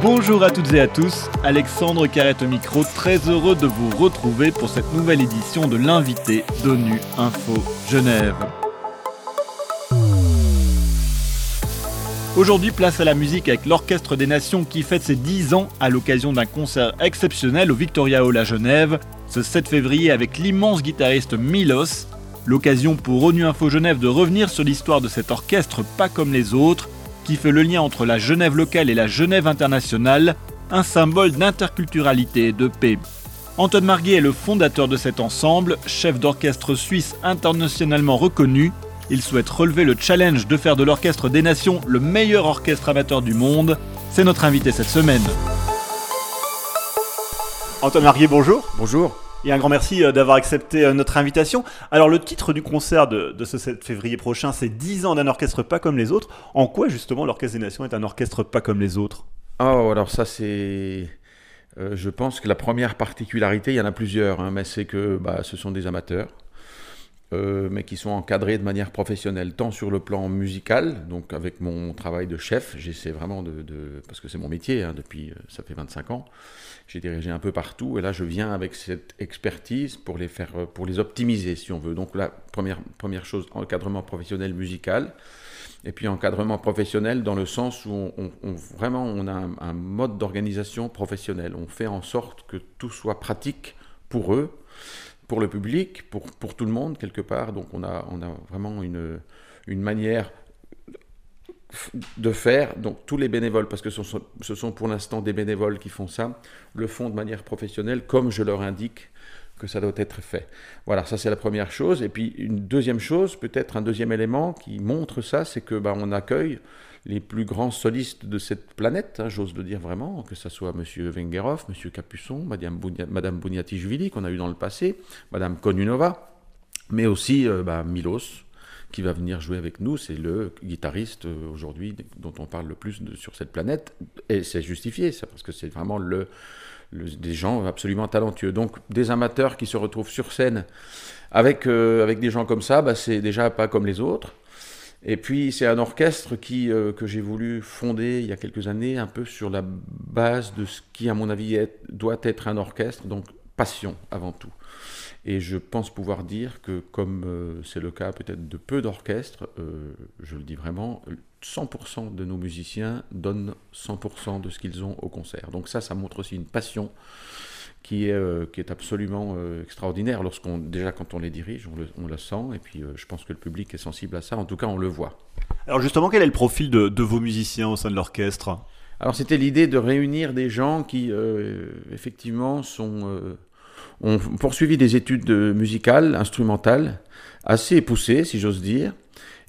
Bonjour à toutes et à tous, Alexandre Carrette au micro, très heureux de vous retrouver pour cette nouvelle édition de l'invité d'ONU Info Genève. Aujourd'hui, place à la musique avec l'Orchestre des Nations qui fête ses 10 ans à l'occasion d'un concert exceptionnel au Victoria Hall à Genève, ce 7 février avec l'immense guitariste Milos. L'occasion pour ONU Info Genève de revenir sur l'histoire de cet orchestre pas comme les autres, qui fait le lien entre la Genève locale et la Genève internationale, un symbole d'interculturalité et de paix. Antoine Marguet est le fondateur de cet ensemble, chef d'orchestre suisse internationalement reconnu il souhaite relever le challenge de faire de l'Orchestre des Nations le meilleur orchestre amateur du monde. C'est notre invité cette semaine. Antoine Marier, bonjour. Bonjour. Et un grand merci euh, d'avoir accepté euh, notre invitation. Alors le titre du concert de, ce 7 février prochain, c'est 10 ans d'un orchestre pas comme les autres. En quoi justement l'Orchestre des Nations est un orchestre pas comme les autres? Oh, alors ça c'est... Euh, je pense que la première particularité, il y en a plusieurs, hein, mais c'est que bah, ce sont des amateurs. Euh, mais qui sont encadrés de manière professionnelle, tant sur le plan musical, donc avec mon travail de chef, j'essaie vraiment de, parce que c'est mon métier, hein, depuis, euh, ça fait 25 ans, j'ai dirigé un peu partout, et là je viens avec cette expertise pour les faire, euh, pour les optimiser, si on veut. Donc la première, première chose, encadrement professionnel musical, et puis encadrement professionnel dans le sens où vraiment on a un mode d'organisation professionnel. On fait en sorte que tout soit pratique pour eux, pour le public, pour, tout le monde, quelque part. Donc on a, vraiment une, manière de faire, donc tous les bénévoles, parce que ce sont pour l'instant des bénévoles qui font ça, le font de manière professionnelle, comme je leur indique que ça doit être fait. Voilà, ça c'est la première chose. Et puis une deuxième chose, peut-être un deuxième élément qui montre ça, c'est que bah, on accueille les plus grands solistes de cette planète, hein, j'ose le dire vraiment, que ce soit M. Vengerov, M. Capuçon, Mme Bouniati-Juvili qu'on a eu dans le passé, Mme Konunova, mais aussi euh, bah, Milos, qui va venir jouer avec nous. C'est le guitariste euh, aujourd'hui dont on parle le plus sur cette planète. Et c'est justifié, ça, parce que c'est vraiment le, des gens absolument talentueux. Donc des amateurs qui se retrouvent sur scène avec, euh, avec des gens comme ça, bah, c'est déjà pas comme les autres. Et puis c'est un orchestre qui, euh, que j'ai voulu fonder il y a quelques années, un peu sur la base de ce qui, à mon avis, doit être un orchestre, donc passion avant tout. Et je pense pouvoir dire que, comme euh, c'est le cas peut-être de peu d'orchestres, euh, je le dis vraiment, 100% de nos musiciens donnent 100% de ce qu'ils ont au concert. Donc ça, ça montre aussi une passion qui est, euh, qui est absolument extraordinaire. Lorsqu'on, déjà, quand on les dirige, on le, on le sent, et puis je pense que le public est sensible à ça. En tout cas, on le voit. Alors justement, quel est le profil de, de vos musiciens au sein de l'orchestre? Alors c'était l'idée de réunir des gens qui, effectivement, sont, ont poursuivi des études musicales, instrumentales, assez poussées, si j'ose dire.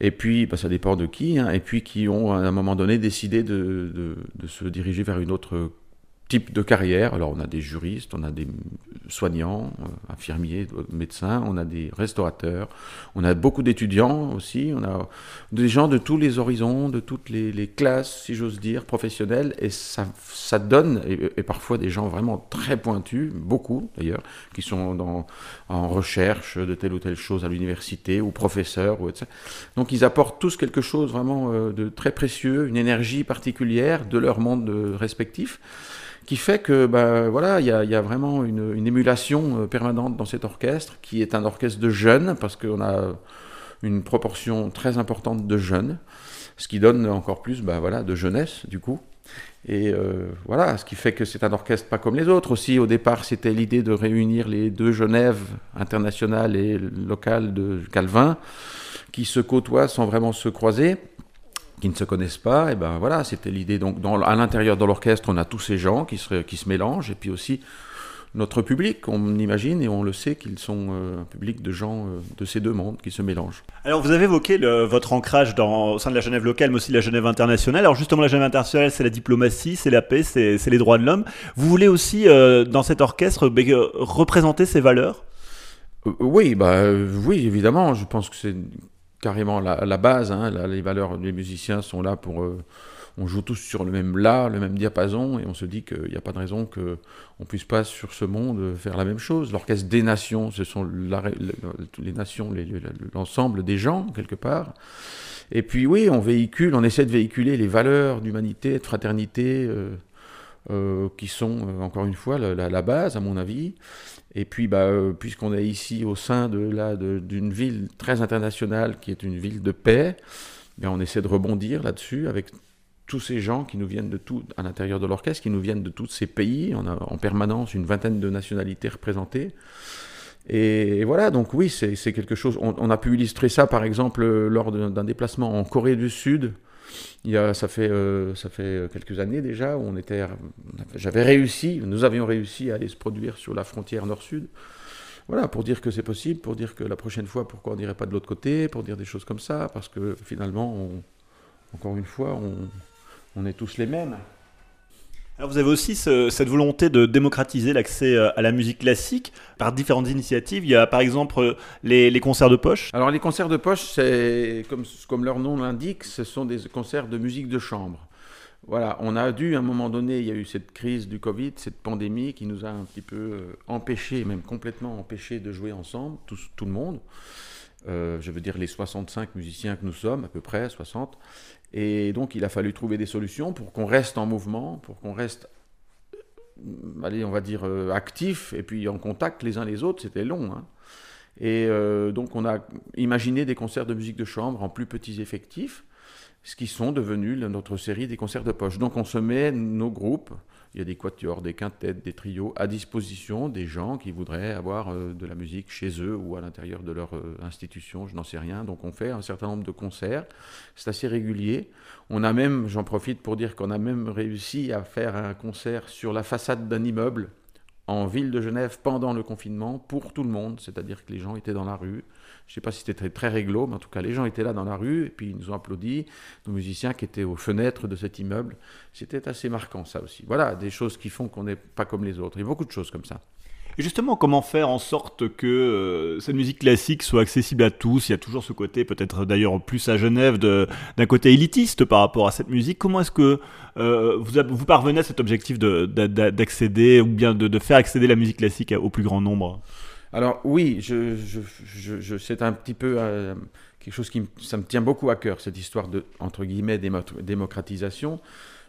Et puis, bah, ça dépend de qui, hein, et puis qui ont à un moment donné décidé de, de se diriger vers une autre type de carrière. Alors on a des juristes, on a des soignants, euh, infirmiers, médecins, on a des restaurateurs, on a beaucoup d'étudiants aussi, on a des gens de tous les horizons, de toutes les, classes, si j'ose dire, professionnelles, et ça, ça donne, et, parfois des gens vraiment très pointus, beaucoup d'ailleurs, qui sont dans, en recherche de telle ou telle chose à l'université, ou professeurs, ou etc. Donc ils apportent tous quelque chose vraiment euh, de très précieux, une énergie particulière de leur monde euh, respectif qui fait que ben, voilà, il y a, vraiment une, émulation euh, permanente dans cet orchestre, qui est un orchestre de jeunes, parce qu'on a une proportion très importante de jeunes, ce qui donne encore plus ben, voilà, de jeunesse, du coup. Et euh, voilà, ce qui fait que c'est un orchestre pas comme les autres. Aussi, au départ, c'était l'idée de réunir les deux Genève internationales et locales de Calvin, qui se côtoient sans vraiment se croiser qui ne se connaissent pas, et ben voilà, c'était l'idée. Donc, dans, à l'intérieur de l'orchestre, on a tous ces gens qui se, qui se mélangent, et puis aussi notre public, on imagine et on le sait qu'ils sont euh, un public de gens euh, de ces deux mondes qui se mélangent. Alors vous avez évoqué le, votre ancrage dans, au sein de la Genève locale, mais aussi la Genève internationale. Alors justement, la Genève internationale, c'est la diplomatie, c'est la paix, c'est les droits de l'homme. Vous voulez aussi, euh, dans cet orchestre, représenter ces valeurs? Oui, bah, oui, évidemment. Je pense que c'est carrément la, base. Hein, les valeurs des musiciens sont là pour. Euh, on joue tous sur le même la, le même diapason, et on se dit qu'il n'y a pas de raison qu'on ne puisse pas sur ce monde faire la même chose. L'orchestre des nations, ce sont les nations, l'ensemble des gens, quelque part. Et puis oui, on véhicule, on essaie de véhiculer les valeurs d'humanité, de fraternité, euh, qui sont encore une fois la, base, à mon avis. Et puis, bah, puisqu'on est ici au sein de d'une ville très internationale qui est une ville de paix, bien, on essaie de rebondir là-dessus avec tous ces gens qui nous viennent de tout, à l'intérieur de l'orchestre, qui nous viennent de tous ces pays. On a en permanence une vingtaine de nationalités représentées. Et voilà, donc oui, c'est quelque chose. On, a pu illustrer ça, par exemple, lors d'un déplacement en Corée du Sud. Il y a, ça, fait, euh, ça fait quelques années déjà on était, j'avais réussi, nous avions réussi à aller se produire sur la frontière nord-sud. Voilà, pour dire que c'est possible, pour dire que la prochaine fois, pourquoi on n'irait pas de l'autre côté, pour dire des choses comme ça, parce que finalement, encore une fois, on, on est tous les mêmes. Alors vous avez aussi cette volonté de démocratiser l'accès euh, à la musique classique par différentes initiatives. Il y a par exemple euh, les, concerts de poche. Alors les concerts de poche, comme, leur nom l'indique, ce sont des concerts de musique de chambre. Voilà, on a dû à un moment donné, il y a eu cette crise du Covid, cette pandémie qui nous a un petit peu euh, empêché, même complètement empêché de jouer ensemble, tout le monde. Je veux dire les 65 musiciens que nous sommes, à peu près 60. Et donc il a fallu trouver des solutions pour qu'on reste en mouvement, pour qu'on reste, euh, allez, on va dire, euh, actif et puis en contact les uns les autres. C'était long. Hein. Et euh, donc on a imaginé des concerts de musique de chambre en plus petits effectifs, ce qui sont devenus notre série des concerts de poche. Donc on se met nos groupes il y a des quatuors, des quintettes, des trios à disposition des gens qui voudraient avoir euh, de la musique chez eux ou à l'intérieur de leur euh, institution, je n'en sais rien. Donc on fait un certain nombre de concerts, c'est assez régulier. On a même, j'en profite pour dire qu'on a même réussi à faire un concert sur la façade d'un immeuble en ville de Genève pendant le confinement pour tout le monde, c'est-à-dire que les gens étaient dans la rue. Je ne sais pas si c'était très, très réglo, mais en tout cas, les gens étaient là dans la rue, et puis ils nous ont applaudi, nos musiciens qui étaient aux fenêtres de cet immeuble. C'était assez marquant, ça aussi. Voilà, des choses qui font qu'on n'est pas comme les autres. Il y a beaucoup de choses comme ça. Et justement, comment faire en sorte que euh, cette musique classique soit accessible à tous? Il y a toujours ce côté, peut-être d'ailleurs plus à Genève, d'un côté élitiste par rapport à cette musique. Comment est-ce que euh, vous, parvenez à cet objectif d'accéder ou bien de, faire accéder la musique classique au plus grand nombre? Alors oui, c'est un petit peu euh, quelque chose qui ça me tient beaucoup à cœur, cette histoire de, entre guillemets, démocratisation.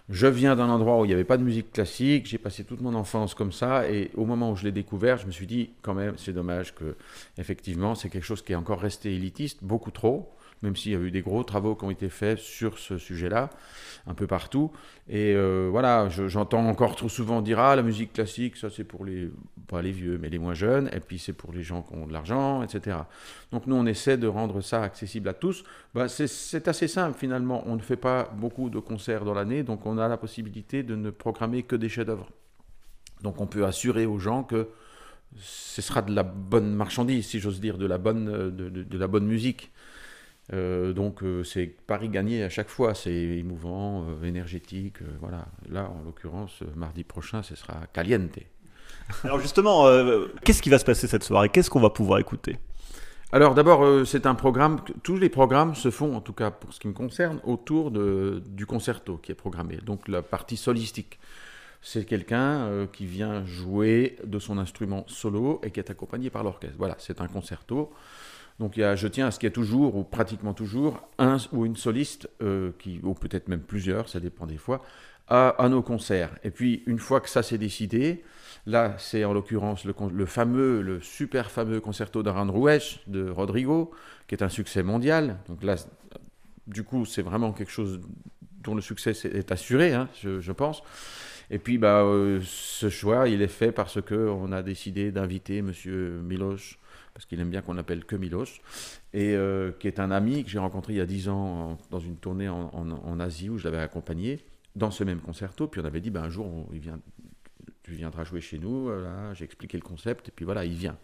Je viens d'un endroit où il n'y avait pas de musique classique, j'ai passé toute mon enfance comme ça, et au moment où je l'ai découvert, je me suis dit, quand même, c'est dommage que, effectivement, c'est quelque chose qui est encore resté élitiste, beaucoup trop même s'il y a eu des gros travaux qui ont été faits sur ce sujet-là, un peu partout. Et euh, voilà, j'entends encore trop souvent dire Ah, la musique classique, ça c'est pour les, pas les vieux, mais les moins jeunes, et puis c'est pour les gens qui ont de l'argent, etc. Donc nous, on essaie de rendre ça accessible à tous. Bah, c'est assez simple finalement, on ne fait pas beaucoup de concerts dans l'année, donc on a la possibilité de ne programmer que des chefs-d'œuvre. Donc on peut assurer aux gens que ce sera de la bonne marchandise, si j'ose dire, de la bonne, de, la bonne musique. Euh, donc euh, c'est Paris gagné à chaque fois, c'est émouvant, euh, énergétique, voilà. Là, en l'occurrence, mardi prochain, ce sera caliente. Alors justement, qu'est-ce qui va se passer cette soirée? Qu'est-ce qu'on va pouvoir écouter? Alors d'abord, c'est un programme, tous les programmes se font, en tout cas pour ce qui me concerne, autour du concerto qui est programmé, donc la partie solistique. C'est quelqu'un qui vient jouer de son instrument solo et qui est accompagné par l'orchestre. Voilà, c'est un concerto. Donc il y a, je tiens à ce qu'il y ait toujours, ou pratiquement toujours, un ou une soliste, euh, qui, ou peut-être même plusieurs, ça dépend des fois, à, nos concerts. Et puis une fois que ça s'est décidé, là c'est en l'occurrence le, fameux, le super fameux concerto d'Aranjuez de Rodrigo, qui est un succès mondial. Donc là, du coup, c'est vraiment quelque chose dont le succès est assuré, hein, je, pense. Et puis, bah, euh, ce choix, il est fait parce qu'on a décidé d'inviter M. Miloš parce qu'il aime bien qu'on appelle que Milos, et euh, qui est un ami que j'ai rencontré il y a dix ans dans une tournée en, Asie où je l'avais accompagné dans ce même concerto. Puis on avait dit, ben, un jour, il vient, tu viendras jouer chez nous. j'ai expliqué le concept, et puis voilà, il vient.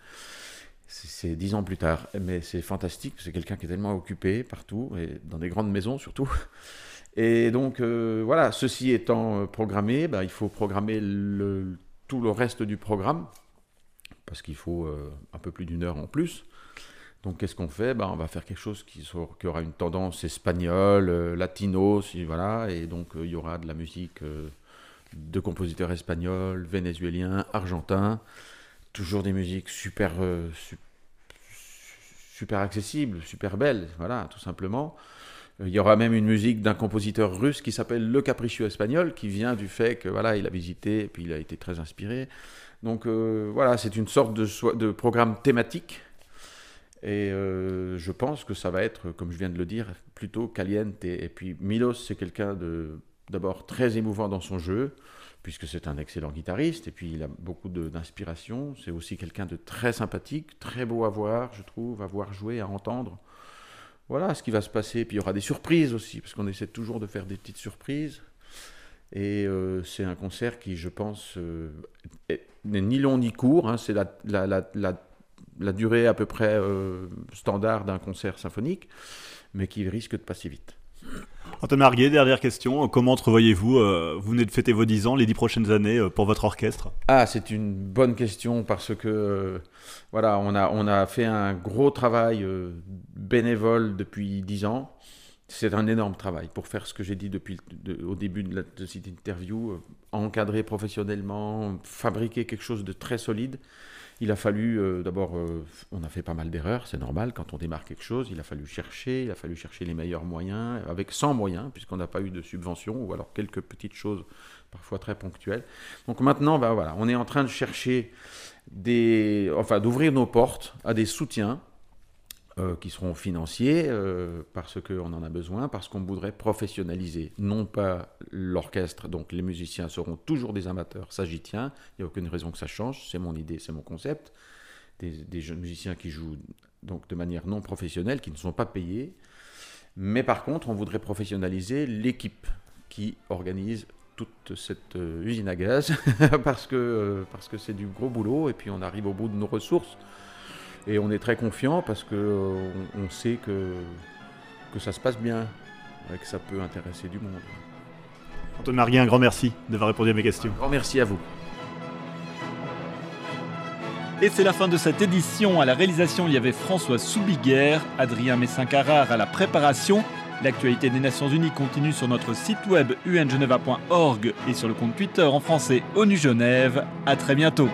C'est dix ans plus tard, mais c'est fantastique. C'est quelqu'un qui est tellement occupé partout, et dans des grandes maisons surtout. Et donc euh, voilà, ceci étant euh, programmé, ben, il faut programmer tout le reste du programme parce qu'il faut euh, un peu plus d'une heure en plus. Donc qu'est-ce qu'on fait? Ben, On va faire quelque chose qui, aura une tendance espagnole, euh, latino, voilà, et donc euh, il y aura de la musique de compositeurs espagnols, vénézuéliens, argentins, toujours des musiques super, super accessibles, super belles, voilà, tout simplement. Il y aura même une musique d'un compositeur russe qui s'appelle Le Capriccio Espagnol, qui vient du fait que voilà, il a visité et puis il a été très inspiré. Donc voilà, c'est une sorte de, programme thématique et euh, je pense que ça va être, comme je viens de le dire, plutôt caliente. Et, puis Milos, c'est quelqu'un de d'abord très émouvant dans son jeu, puisque c'est un excellent guitariste, et puis il a beaucoup d'inspiration. C'est aussi quelqu'un de très sympathique, très beau à voir, je trouve, à voir jouer, à entendre. Voilà ce qui va se passer. Puis il y aura des surprises aussi, parce qu'on essaie toujours de faire des petites surprises. Et euh, c'est un concert qui, je pense, euh, n'est ni long ni court. Hein. c'est la, durée à peu près euh, standard d'un concert symphonique, mais qui risque de passer vite. Antoine Marguet, dernière question. Comment entrevoyez-vous euh, Vous venez de fêter vos 10 ans, les 10 prochaines années euh, pour votre orchestre? Ah, c'est une bonne question parce que voilà, on a, on a fait un gros travail bénévole depuis 10 ans. C'est un énorme travail pour faire ce que j'ai dit depuis au début de cette interview, encadrer professionnellement, fabriquer quelque chose de très solide. Il a fallu, euh, d'abord, euh, on a fait pas mal d'erreurs, c'est normal quand on démarre quelque chose, il a fallu chercher, il a fallu chercher les meilleurs moyens, avec 100 moyens, puisqu'on n'a pas eu de subvention, ou alors quelques petites choses, parfois très ponctuelles. Donc maintenant, ben voilà, on est en train de chercher des, enfin, d'ouvrir nos portes à des soutiens euh, qui seront financiers euh, parce qu'on en a besoin, parce qu'on voudrait professionnaliser, non pas l'orchestre, donc les musiciens seront toujours des amateurs, ça j'y tiens, il n'y a aucune raison que ça change, c'est mon idée, c'est mon concept, des, jeunes musiciens qui jouent donc de manière non professionnelle, qui ne sont pas payés, mais par contre on voudrait professionnaliser l'équipe qui organise toute cette euh, usine à gaz parce que parce que c'est du gros boulot et puis on arrive au bout de nos ressources et on est très confiant parce qu'on euh, on sait que, que ça se passe bien et que ça peut intéresser du monde. Antoine Marguet, un grand merci d'avoir répondu à mes questions. Un grand merci à vous. Et c'est la fin de cette édition. À la réalisation, il y avait François Soubiguerre, Adrien Messin-Carrard à la préparation. L'actualité des Nations Unies continue sur notre site web ungeneva.org et sur le compte Twitter en français ONU Genève. À très bientôt.